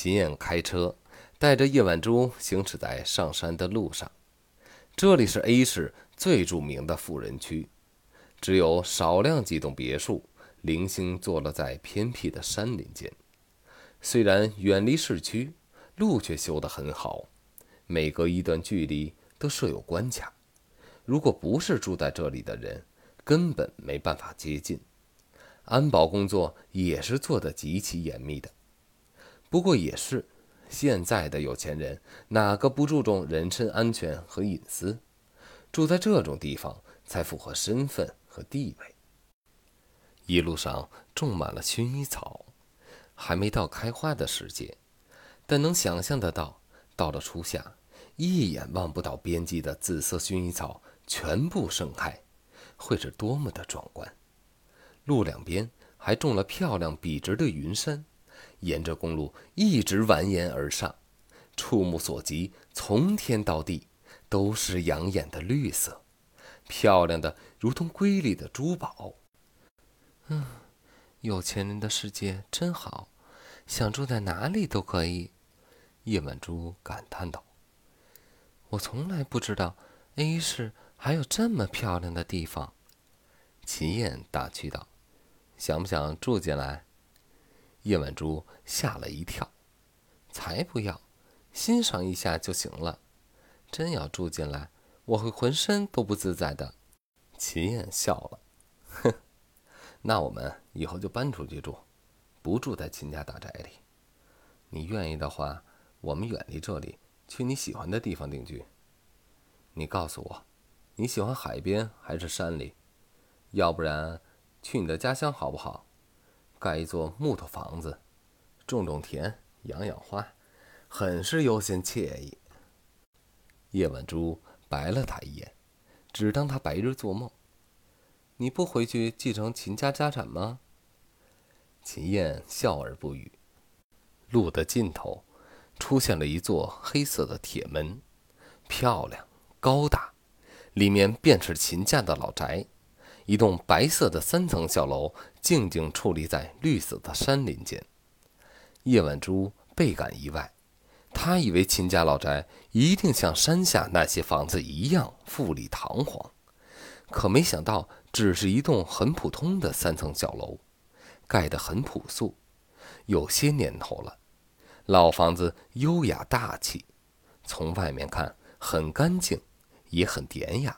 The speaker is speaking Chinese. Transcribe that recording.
秦燕开车带着叶晚珠行驶在上山的路上。这里是 A 市最著名的富人区，只有少量几栋别墅零星坐落在偏僻的山林间。虽然远离市区，路却修得很好，每隔一段距离都设有关卡。如果不是住在这里的人，根本没办法接近。安保工作也是做得极其严密的。不过也是，现在的有钱人哪个不注重人身安全和隐私？住在这种地方才符合身份和地位。一路上种满了薰衣草，还没到开花的时节，但能想象得到，到了初夏，一眼望不到边际的紫色薰衣草全部盛开，会是多么的壮观！路两边还种了漂亮笔直的云杉，沿着公路一直蜿蜒而上，触目所及，从天到地都是养眼的绿色，漂亮的如同瑰丽的珠宝。嗯，有钱人的世界真好，想住在哪里都可以。叶满珠感叹道：“我从来不知道 A 市还有这么漂亮的地方。”秦燕打趣道。想不想住进来？叶晚珠吓了一跳，才不要，欣赏一下就行了。真要住进来，我会浑身都不自在的。秦燕笑了，哼，那我们以后就搬出去住，不住在秦家大宅里。你愿意的话，我们远离这里，去你喜欢的地方定居。你告诉我，你喜欢海边还是山里？要不然。去你的家乡好不好？盖一座木头房子，种种田，养养花，很是悠闲惬意。叶晚珠白了他一眼，只当他白日做梦。你不回去继承秦家家产吗？秦燕笑而不语。路的尽头，出现了一座黑色的铁门，漂亮高大，里面便是秦家的老宅。一栋白色的三层小楼静静矗立在绿色的山林间。叶晚珠倍感意外，他以为秦家老宅一定像山下那些房子一样富丽堂皇，可没想到只是一栋很普通的三层小楼，盖得很朴素，有些年头了。老房子优雅大气，从外面看很干净，也很典雅。